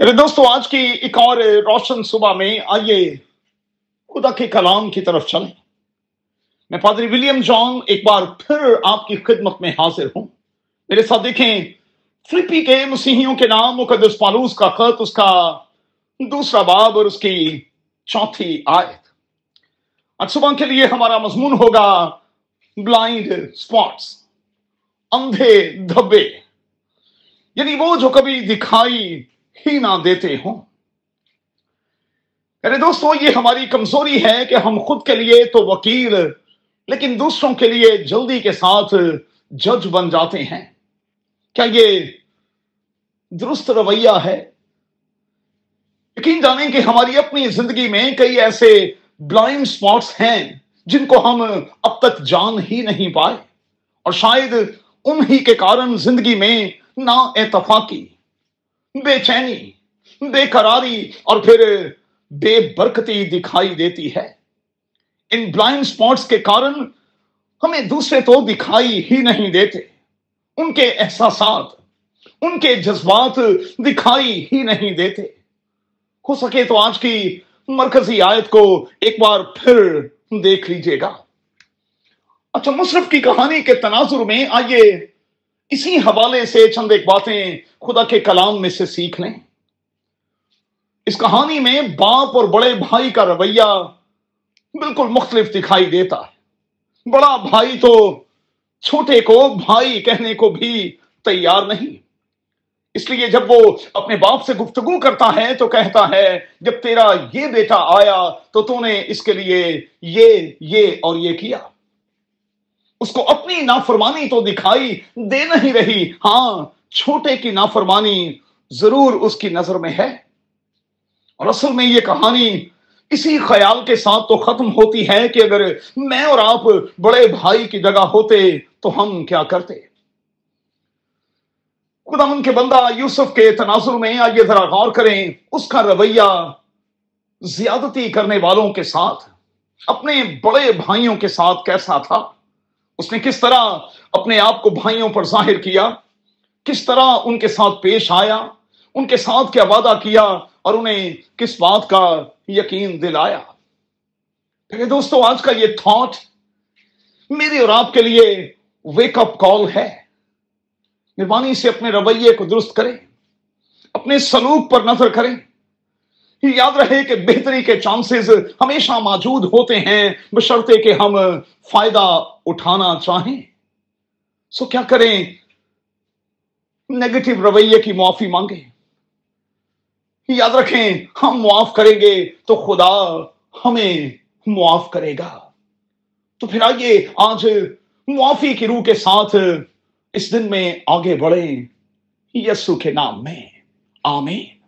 میرے دوستو، آج کی ایک اور روشن صبح میں آئیے خدا کے کلام کی طرف چلیں۔ میں پادری ولیم جان ایک بار پھر آپ کی خدمت میں حاضر ہوں۔ میرے ساتھ دیکھیں، فلپی کے مسیحیوں کے نام مقدس پالوس کا خط، اس کا دوسرا باب اور اس کی چوتھی آیت۔ آج صبح کے لیے ہمارا مضمون ہوگا بلائنڈ اسپاٹس اندھے دھبے۔ یعنی وہ جو کبھی دکھائی ہی نہ دیتے ہوں۔ میرے دوستو، یہ ہماری کمزوری ہے کہ ہم خود کے لیے تو وکیل، لیکن دوسروں کے لیے جلدی کے ساتھ جج بن جاتے ہیں۔ کیا یہ درست رویہ ہے؟ یقین جانیں کہ ہماری اپنی زندگی میں کئی ایسے بلائنڈ سپاٹس ہیں جن کو ہم اب تک جان ہی نہیں پائے، اور شاید انہی کے کارن زندگی میں نا اتفاقی۔ بے چینی، بے قراری اور پھر بے برکتی دکھائی دیتی ہے۔ ان بلائنڈ سپاٹس کے کارن ہمیں دوسرے تو دکھائی ہی نہیں دیتے۔ ان کے احساسات، ان کے جذبات دکھائی ہی نہیں دیتے۔ ہو سکے تو آج کی مرکزی آیت کو ایک بار پھر دیکھ لیجیے گا۔ اچھا مصرف کی کہانی کے تناظر میں آئیے۔ اسی حوالے سے چند ایک باتیں خدا کے کلام میں سے سیکھ لیں۔ اس کہانی میں باپ اور بڑے بھائی کا رویہ بالکل مختلف دکھائی دیتا ہے۔ بڑا بھائی تو چھوٹے کو بھائی کہنے کو بھی تیار نہیں۔ اس لیے جب وہ اپنے باپ سے گفتگو کرتا ہے تو کہتا ہے، جب تیرا یہ بیٹا آیا تو تو نے اس کے لیے یہ یہ اور یہ کیا۔ اس کو اپنی نافرمانی تو دکھائی دے نہیں رہی۔ ہاں چھوٹے کی نافرمانی ضرور اس کی نظر میں ہے۔ اور اصل میں یہ کہانی اسی خیال کے ساتھ تو ختم ہوتی ہے کہ اگر میں اور آپ بڑے بھائی کی جگہ ہوتے تو ہم کیا کرتے۔ خدا ان کے بندہ یوسف کے تناظر میں آئیے ذرا غور کریں۔ اس کا رویہ زیادتی کرنے والوں کے ساتھ، اپنے بڑے بھائیوں کے ساتھ کیسا تھا؟ اس نے کس طرح اپنے آپ کو بھائیوں پر ظاہر کیا؟ کس طرح ان کے ساتھ پیش آیا؟ ان کے ساتھ کیا وعدہ کیا اور انہیں کس بات کا یقین دلایا؟ دوستو، آج کا یہ تھاٹ میرے اور آپ کے لیے ویک اپ کال ہے۔ مہربانی سے اپنے رویے کو درست کریں، اپنے سلوک پر نظر کریں۔ یاد رہے کہ بہتری کے چانسز ہمیشہ موجود ہوتے ہیں، بشرطے کہ ہم فائدہ اٹھانا چاہیں۔ سو کیا کریں؟ نیگیٹو رویے کی معافی مانگیں۔ یاد رکھیں، ہم معاف کریں گے تو خدا ہمیں معاف کرے گا۔ تو پھر آئیے آج معافی کی روح کے ساتھ اس دن میں آگے بڑھیں۔ یسو کے نام میں۔ آمین۔